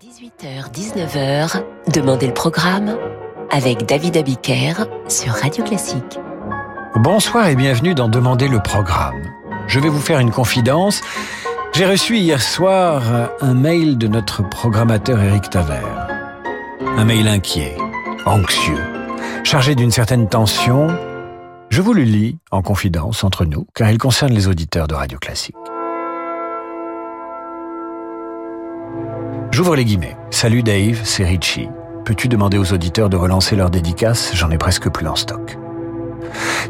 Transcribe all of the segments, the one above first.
18h-19h, Demandez le programme avec David Abiker sur Radio Classique. Bonsoir et bienvenue dans Demandez le programme. Je vais vous faire une confidence. J'ai reçu hier soir un mail de notre programmateur Eric Taver. Un mail inquiet, anxieux, chargé d'une certaine tension. Je vous le lis en confidence entre nous, car il concerne les auditeurs de Radio Classique. J'ouvre les guillemets. Salut Dave, c'est Richie. Peux-tu demander aux auditeurs de relancer leurs dédicaces J'en ai presque plus en stock.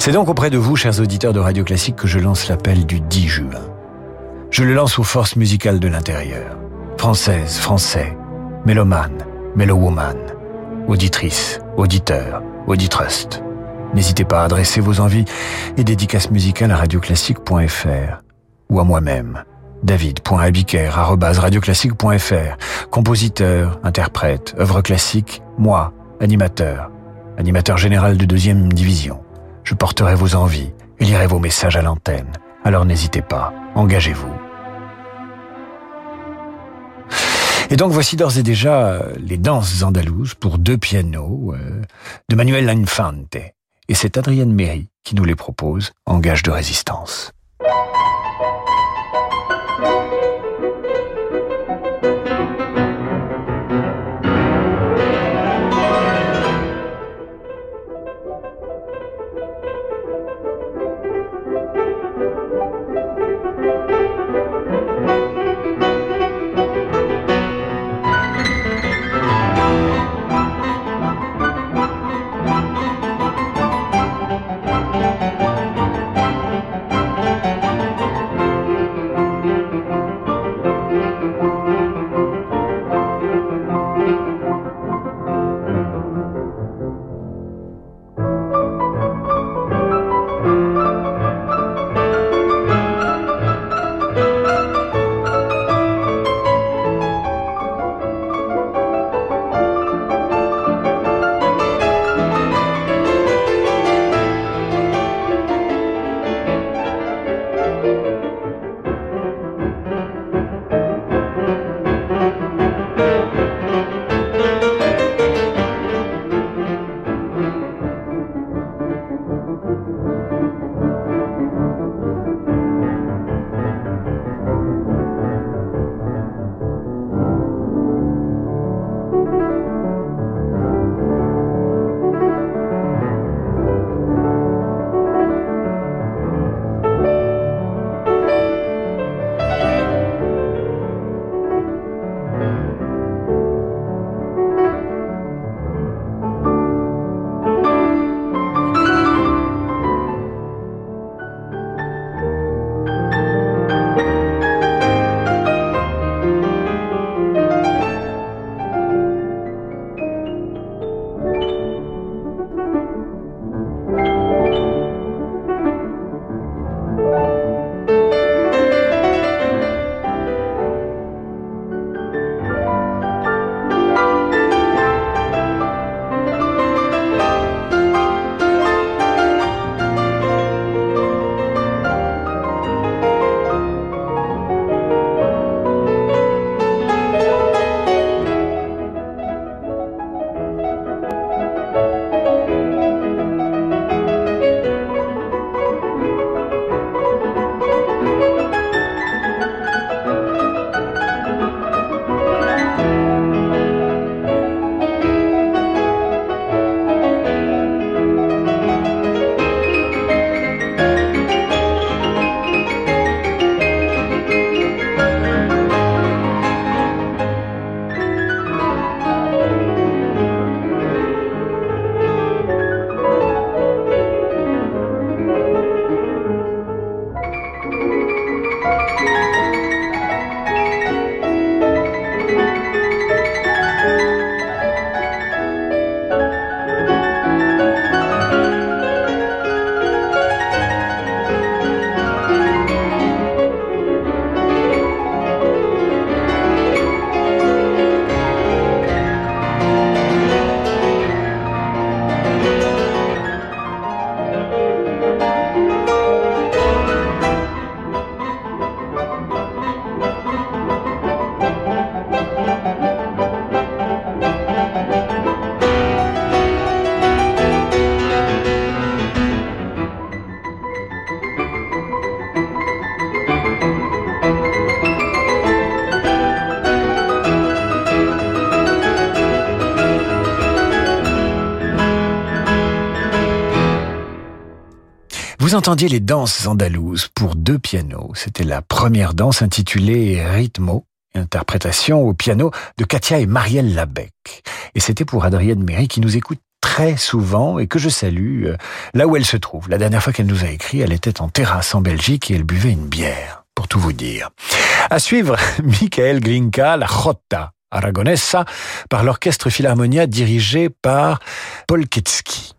C'est donc auprès de vous, chers auditeurs de Radio Classique, que je lance l'appel du 10 juin. Je le lance aux forces musicales de l'intérieur. Françaises, français, mélomanes, mélowoman, auditrices, auditeurs, auditrust. N'hésitez pas à adresser vos envies et dédicaces musicales à radioclassique.fr ou à moi-même david.abiker.radioclassique.fr Compositeur, interprète, œuvre classique, moi, animateur, animateur général de deuxième division. Je porterai vos envies et lirai vos messages à l'antenne. Alors n'hésitez pas, engagez-vous. Et donc voici d'ores et déjà euh, les danses andalouses pour deux pianos euh, de Manuel Infante. Et c'est Adrienne Méry qui nous les propose en gage de résistance. Entendiez les danses andalouses pour deux pianos. C'était la première danse intitulée Ritmo, interprétation au piano de Katia et Marielle Labec. Et c'était pour Adrienne Méry qui nous écoute très souvent et que je salue euh, là où elle se trouve. La dernière fois qu'elle nous a écrit, elle était en terrasse en Belgique et elle buvait une bière, pour tout vous dire. À suivre, Michael Glinka, la Jota Aragonesa, par l'orchestre Philharmonia dirigé par Paul Ketsky.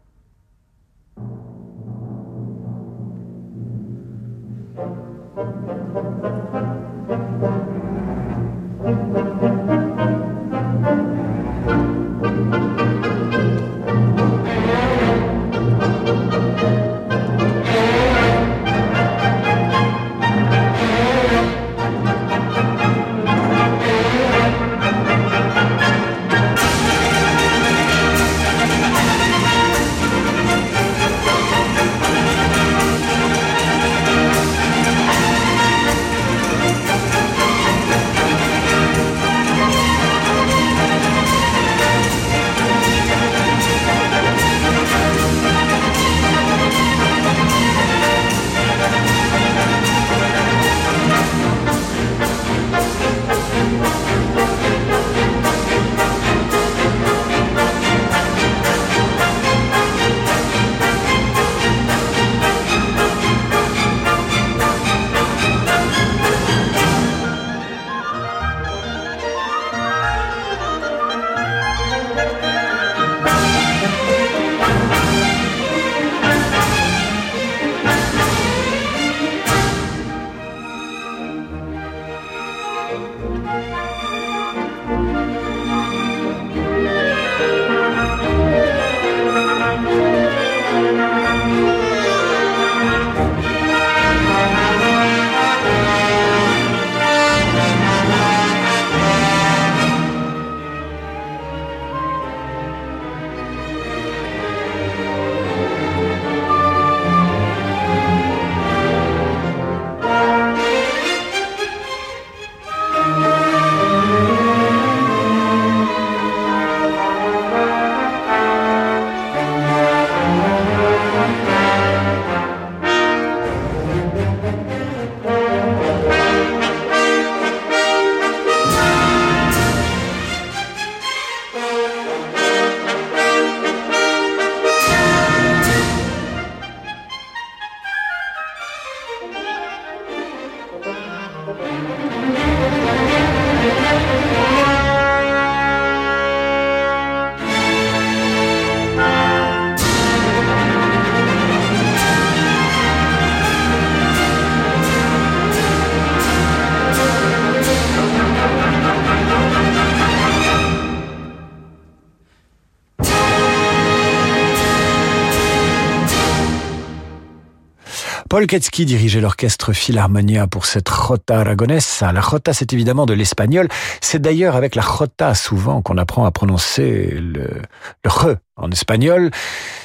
Paul Ketsky dirigeait l'orchestre Philharmonia pour cette Jota Aragonesa. La Jota, c'est évidemment de l'espagnol. C'est d'ailleurs avec la Jota souvent qu'on apprend à prononcer le, re en espagnol.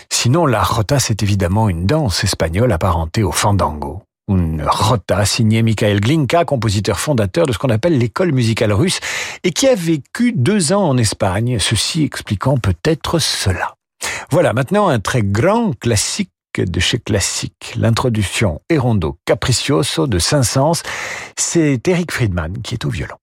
Sinon, la Jota, c'est évidemment une danse espagnole apparentée au fandango. Une Jota signée Mikhail Glinka, compositeur fondateur de ce qu'on appelle l'école musicale russe et qui a vécu deux ans en Espagne, ceci expliquant peut-être cela. Voilà maintenant un très grand classique de chez Classique. L'introduction Erondo Capriccioso de Saint-Saëns, c'est Eric Friedman qui est au violon.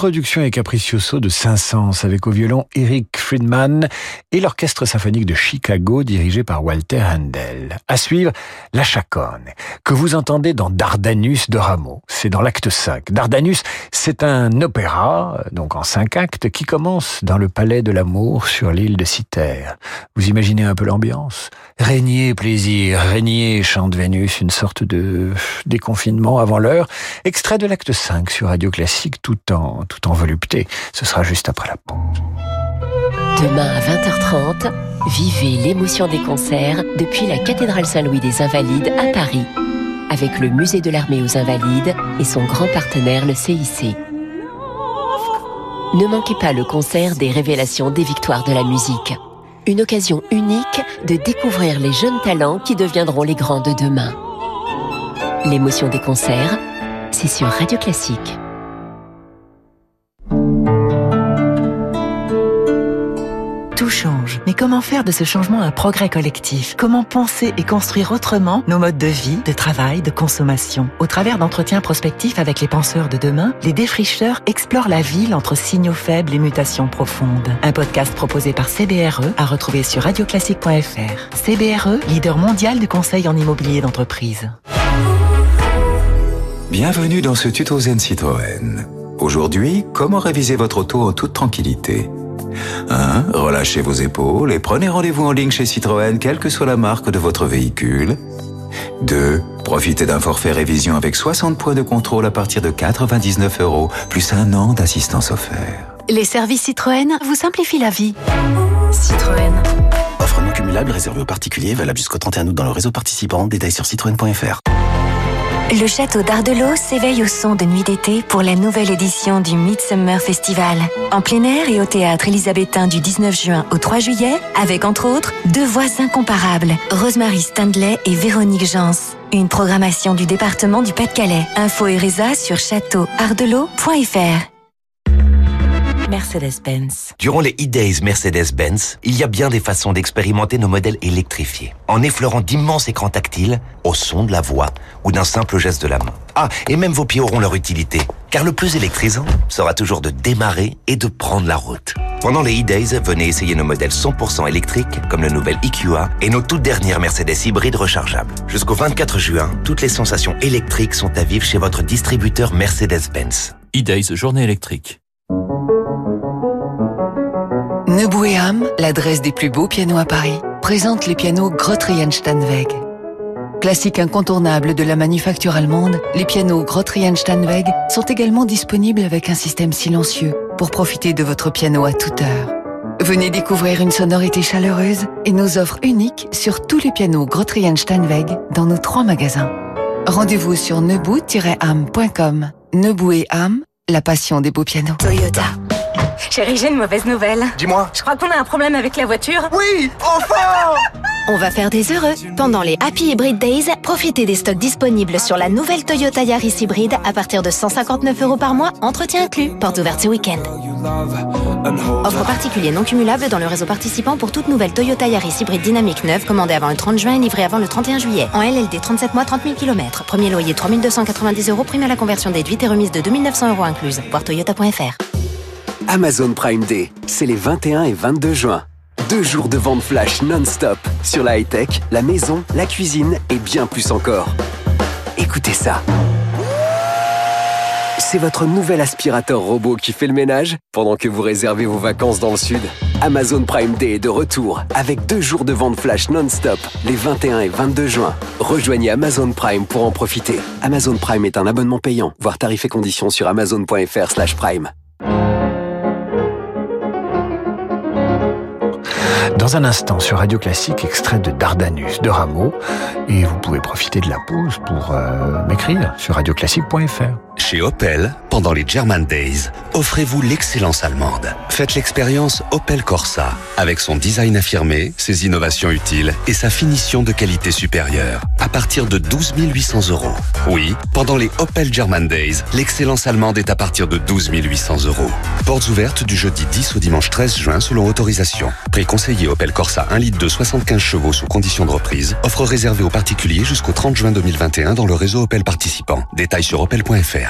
L'introduction est Capriccioso de Saint-Saëns avec au violon Eric Friedman et l'orchestre symphonique de Chicago dirigé par Walter Handel. À suivre, La Chaconne, que vous entendez dans Dardanus de Rameau. C'est dans l'acte 5. Dardanus, c'est un opéra, donc en cinq actes, qui commence dans le palais de l'amour sur l'île de Cythère. Vous imaginez un peu l'ambiance? Régnier plaisir, régnier chante Vénus, une sorte de déconfinement avant l'heure. Extrait de l'acte 5 sur Radio Classique tout en, tout en volupté. Ce sera juste après la pause. Demain à 20h30, vivez l'émotion des concerts depuis la cathédrale Saint-Louis des Invalides à Paris, avec le musée de l'armée aux Invalides et son grand partenaire le CIC. Ne manquez pas le concert des révélations des victoires de la musique. Une occasion unique de découvrir les jeunes talents qui deviendront les grands de demain. L'émotion des concerts, c'est sur Radio Classique. Tout change. Mais comment faire de ce changement un progrès collectif? Comment penser et construire autrement nos modes de vie, de travail, de consommation? Au travers d'entretiens prospectifs avec les penseurs de demain, les défricheurs explorent la ville entre signaux faibles et mutations profondes. Un podcast proposé par CBRE à retrouver sur radioclassique.fr. CBRE, leader mondial du conseil en immobilier d'entreprise. Bienvenue dans ce tuto Zen Citroën. Aujourd'hui, comment réviser votre auto en toute tranquillité? 1. Relâchez vos épaules et prenez rendez-vous en ligne chez Citroën, quelle que soit la marque de votre véhicule. 2. Profitez d'un forfait révision avec 60 points de contrôle à partir de 99 euros, plus un an d'assistance offert. Les services Citroën vous simplifient la vie. Citroën. Offre non cumulable réservée aux particuliers, valable jusqu'au 31 août dans le réseau participant. Détails sur citroën.fr. Le château d'Ardelot s'éveille au son de Nuit d'été pour la nouvelle édition du Midsummer Festival. En plein air et au théâtre élisabétain du 19 juin au 3 juillet, avec entre autres deux voix incomparables, Rosemary Standley et Véronique Jans. Une programmation du département du Pas-de-Calais. Info et résa sur châteauardelot.fr. Mercedes-Benz. Durant les e-days Mercedes-Benz, il y a bien des façons d'expérimenter nos modèles électrifiés. En effleurant d'immenses écrans tactiles, au son de la voix ou d'un simple geste de la main. Ah, et même vos pieds auront leur utilité. Car le plus électrisant sera toujours de démarrer et de prendre la route. Pendant les e-days, venez essayer nos modèles 100% électriques, comme le nouvel EQA et nos toutes dernières Mercedes hybrides rechargeables. Jusqu'au 24 juin, toutes les sensations électriques sont à vivre chez votre distributeur Mercedes-Benz. E-days, journée électrique. Nebouéam, l'adresse des plus beaux pianos à Paris, présente les pianos Grottrian Steinweg. Classique incontournable de la manufacture allemande, les pianos Grottrian Steinweg sont également disponibles avec un système silencieux pour profiter de votre piano à toute heure. Venez découvrir une sonorité chaleureuse et nos offres uniques sur tous les pianos Grottrian Steinweg dans nos trois magasins. Rendez-vous sur nebou-am.com. Nebou et Am, la passion des beaux pianos. Toyota. Chérie, j'ai une mauvaise nouvelle. Dis-moi. Je crois qu'on a un problème avec la voiture. Oui, enfin On va faire des heureux. Pendant les Happy Hybrid Days, profitez des stocks disponibles sur la nouvelle Toyota Yaris hybride à partir de 159 euros par mois, entretien inclus. Porte ouverte ce week-end. Offre particulier non cumulable dans le réseau participant pour toute nouvelle Toyota Yaris hybride dynamique neuve commandée avant le 30 juin et livrée avant le 31 juillet. En LLD 37 mois, 30 000 km. Premier loyer 3290 euros, prime à la conversion déduite et remise de 2900 euros incluse. Voir toyota.fr. Amazon Prime Day, c'est les 21 et 22 juin. Deux jours de vente flash non-stop sur la high-tech, la maison, la cuisine et bien plus encore. Écoutez ça. C'est votre nouvel aspirateur robot qui fait le ménage pendant que vous réservez vos vacances dans le sud. Amazon Prime Day est de retour avec deux jours de vente flash non-stop les 21 et 22 juin. Rejoignez Amazon Prime pour en profiter. Amazon Prime est un abonnement payant. Voir tarifs et conditions sur amazon.fr/prime. Dans un instant, sur Radio Classique, extrait de Dardanus de Rameau. Et vous pouvez profiter de la pause pour euh, m'écrire sur radioclassique.fr. Chez Opel, pendant les German Days, offrez-vous l'excellence allemande. Faites l'expérience Opel Corsa, avec son design affirmé, ses innovations utiles et sa finition de qualité supérieure. À partir de 12 800 euros. Oui, pendant les Opel German Days, l'excellence allemande est à partir de 12 800 euros. Portes ouvertes du jeudi 10 au dimanche 13 juin selon autorisation. Prix conseillé Opel Corsa 1 litre de 75 chevaux sous condition de reprise. Offre réservée aux particuliers jusqu'au 30 juin 2021 dans le réseau Opel participant. Détails sur opel.fr.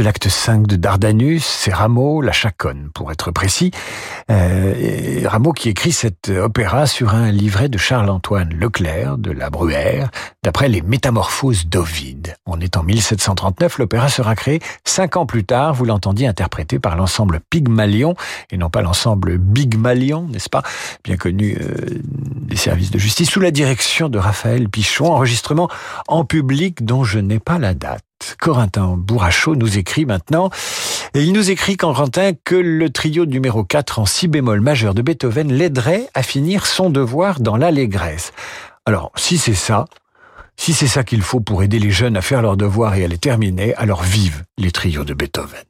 De l'acte 5 de Dardanus, c'est Rameau, la chaconne, pour être précis. Euh, Rameau qui écrit cet opéra sur un livret de Charles-Antoine Leclerc de la Bruyère, d'après les Métamorphoses d'Ovide. On est en 1739, l'opéra sera créé cinq ans plus tard, vous l'entendiez interprété par l'ensemble Pygmalion, et non pas l'ensemble Bigmalion, n'est-ce pas Bien connu euh, des services de justice, sous la direction de Raphaël Pichon, enregistrement en public dont je n'ai pas la date. Corentin Bourrachot nous écrit maintenant, et il nous écrit, Corentin, que le trio numéro 4 en si bémol majeur de Beethoven l'aiderait à finir son devoir dans l'allégresse. Alors, si c'est ça, si c'est ça qu'il faut pour aider les jeunes à faire leur devoir et à les terminer, alors vive les trios de Beethoven.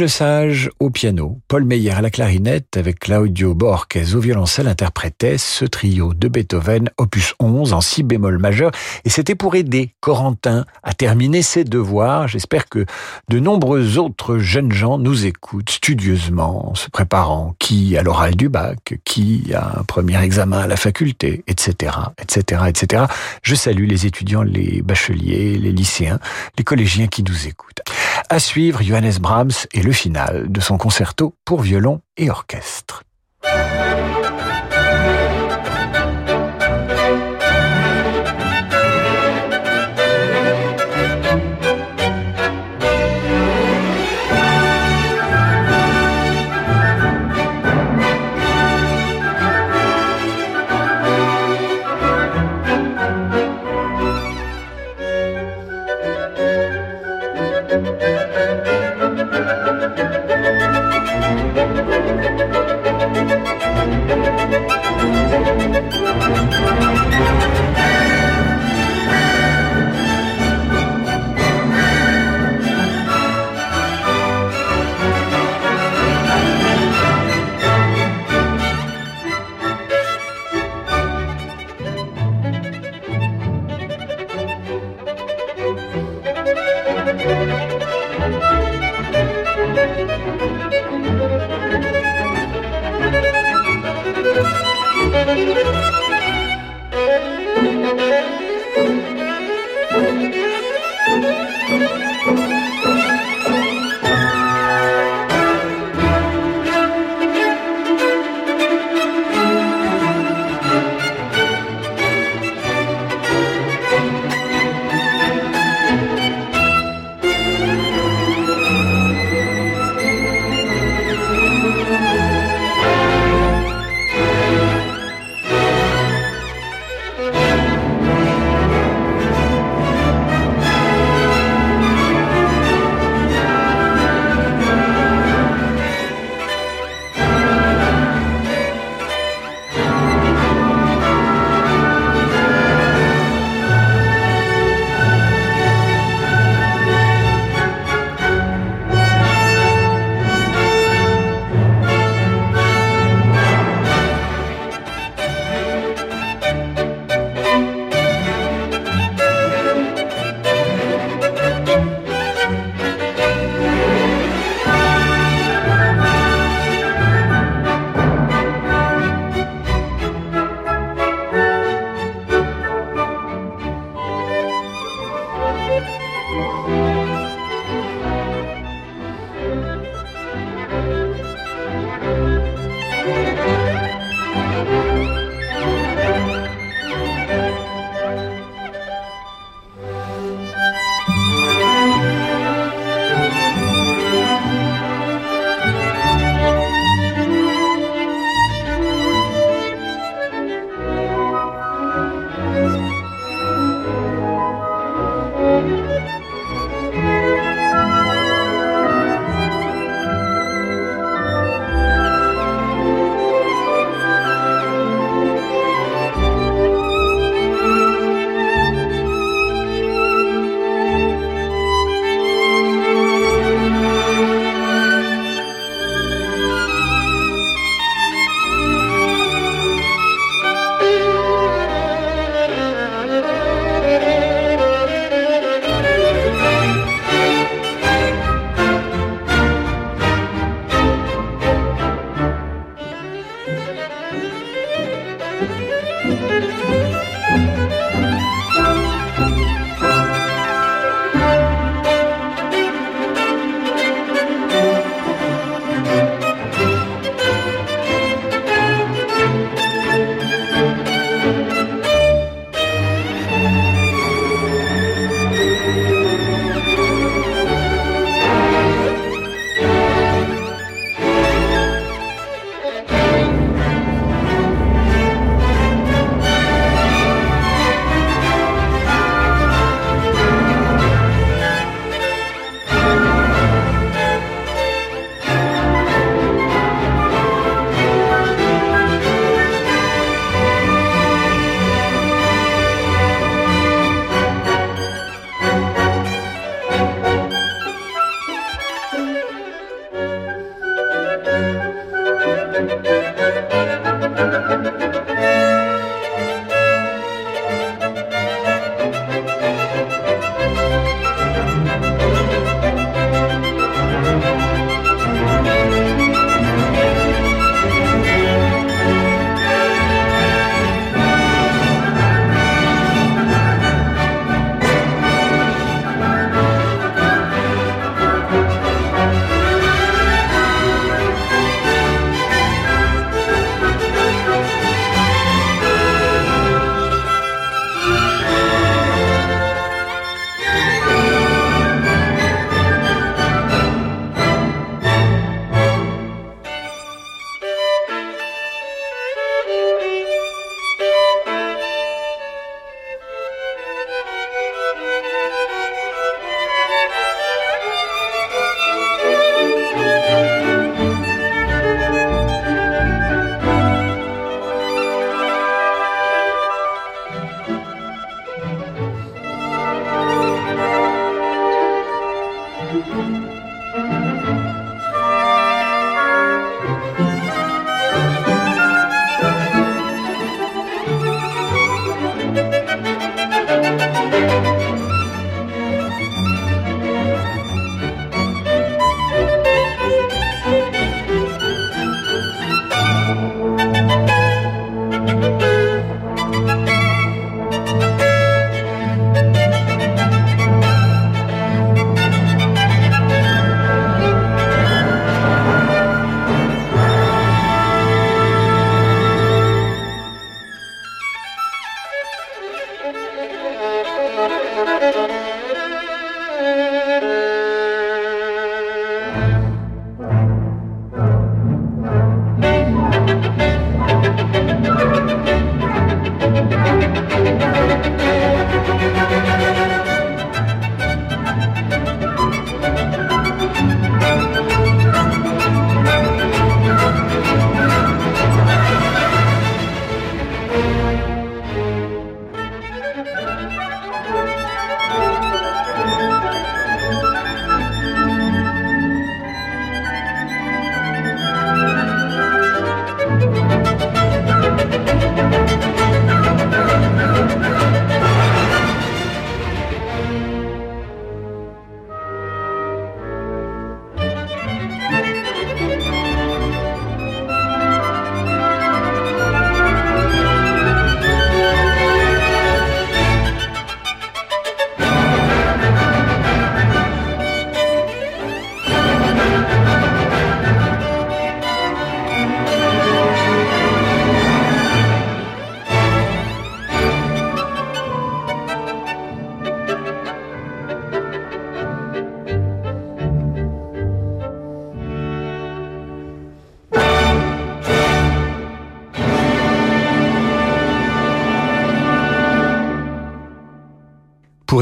Le Sage au piano, Paul Meyer à la clarinette avec Claudio Borges au violoncelle interprétait ce trio de Beethoven opus 11 en si bémol majeur et c'était pour aider Corentin à terminer ses devoirs. J'espère que de nombreux autres jeunes gens nous écoutent studieusement, se préparant, qui à l'oral du bac, qui a un premier examen à la faculté, etc., etc., etc. Je salue les étudiants, les bacheliers, les lycéens, les collégiens qui nous écoutent. À suivre, Johannes Brahms et le final de son concerto pour violon et orchestre.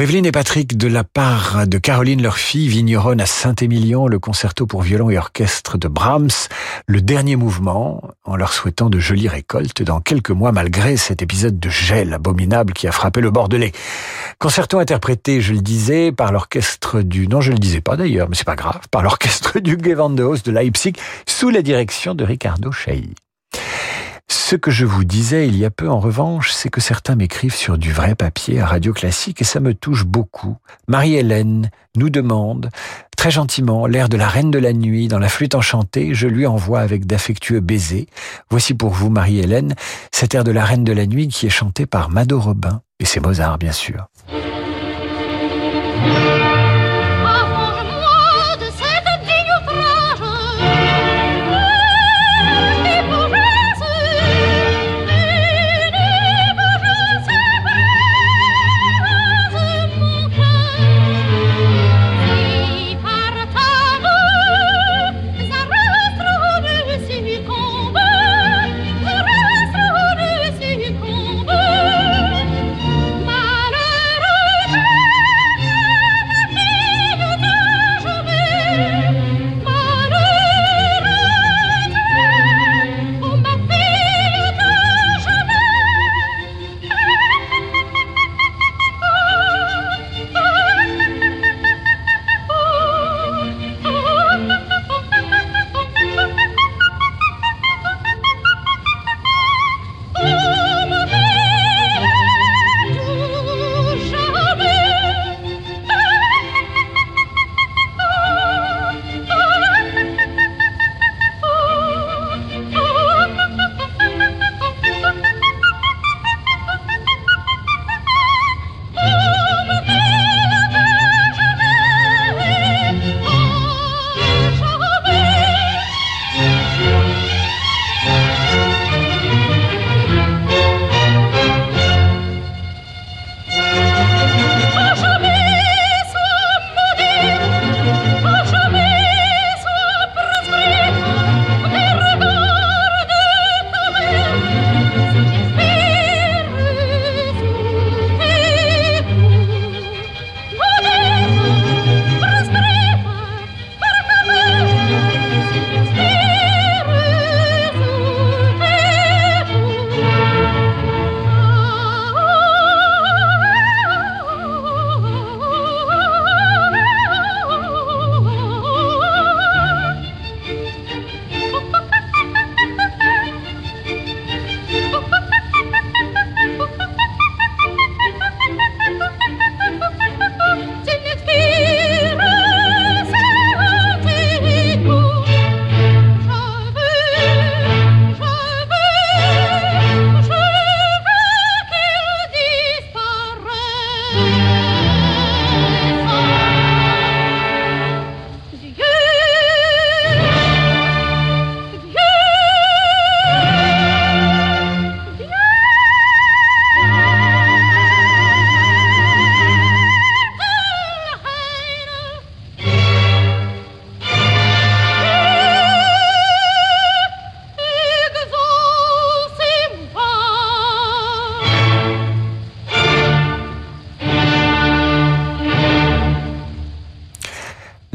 Evelyne et Patrick, de la part de Caroline, leur fille, vigneronne à Saint-Émilion, le concerto pour violon et orchestre de Brahms, le dernier mouvement, en leur souhaitant de jolies récoltes dans quelques mois, malgré cet épisode de gel abominable qui a frappé le Bordelais. Concerto interprété, je le disais, par l'orchestre du, non, je le disais pas d'ailleurs, mais c'est pas grave, par l'orchestre du Gewandhaus de Leipzig, sous la direction de Ricardo Chailly. Ce que je vous disais il y a peu en revanche, c'est que certains m'écrivent sur du vrai papier à Radio Classique et ça me touche beaucoup. Marie-Hélène nous demande, très gentiment, l'air de la Reine de la Nuit dans la flûte enchantée, je lui envoie avec d'affectueux baisers. Voici pour vous, Marie-Hélène, cet air de la Reine de la Nuit qui est chanté par Mado Robin. Et c'est Mozart, bien sûr.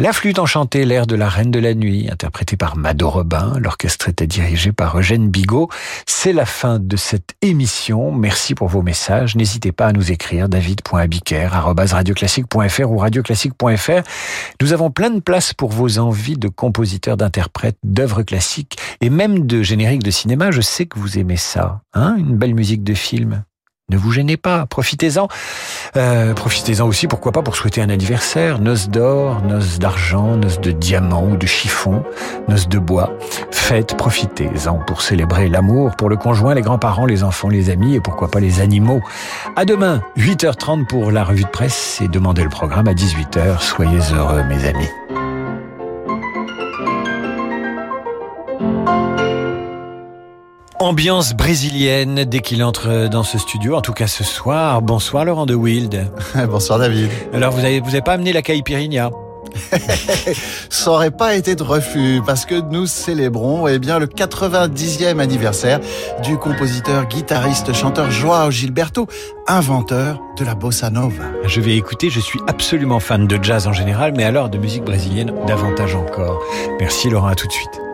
La flûte enchantée, l'air de la Reine de la Nuit, interprété par Mado Robin. L'orchestre était dirigé par Eugène Bigot. C'est la fin de cette émission. Merci pour vos messages. N'hésitez pas à nous écrire david.abiker.radioclassique.fr ou radioclassique.fr. Nous avons plein de place pour vos envies de compositeurs, d'interprètes, d'œuvres classiques et même de génériques de cinéma. Je sais que vous aimez ça. Hein? Une belle musique de film. Ne vous gênez pas, profitez-en. Euh, profitez-en aussi, pourquoi pas, pour souhaiter un anniversaire, noces d'or, noces d'argent, noces de diamant ou de chiffon, noces de bois. Faites, profitez-en pour célébrer l'amour pour le conjoint, les grands-parents, les enfants, les amis et pourquoi pas les animaux. À demain, 8h30 pour la revue de presse et demandez le programme à 18h. Soyez heureux, mes amis. Ambiance brésilienne dès qu'il entre dans ce studio, en tout cas ce soir. Bonsoir Laurent de Wild. Bonsoir David. Alors vous n'avez vous avez pas amené la caipirinha? Ça aurait pas été de refus parce que nous célébrons eh bien le 90e anniversaire du compositeur, guitariste, chanteur Joao Gilberto, inventeur de la bossa nova. Je vais écouter, je suis absolument fan de jazz en général, mais alors de musique brésilienne davantage encore. Merci Laurent, à tout de suite.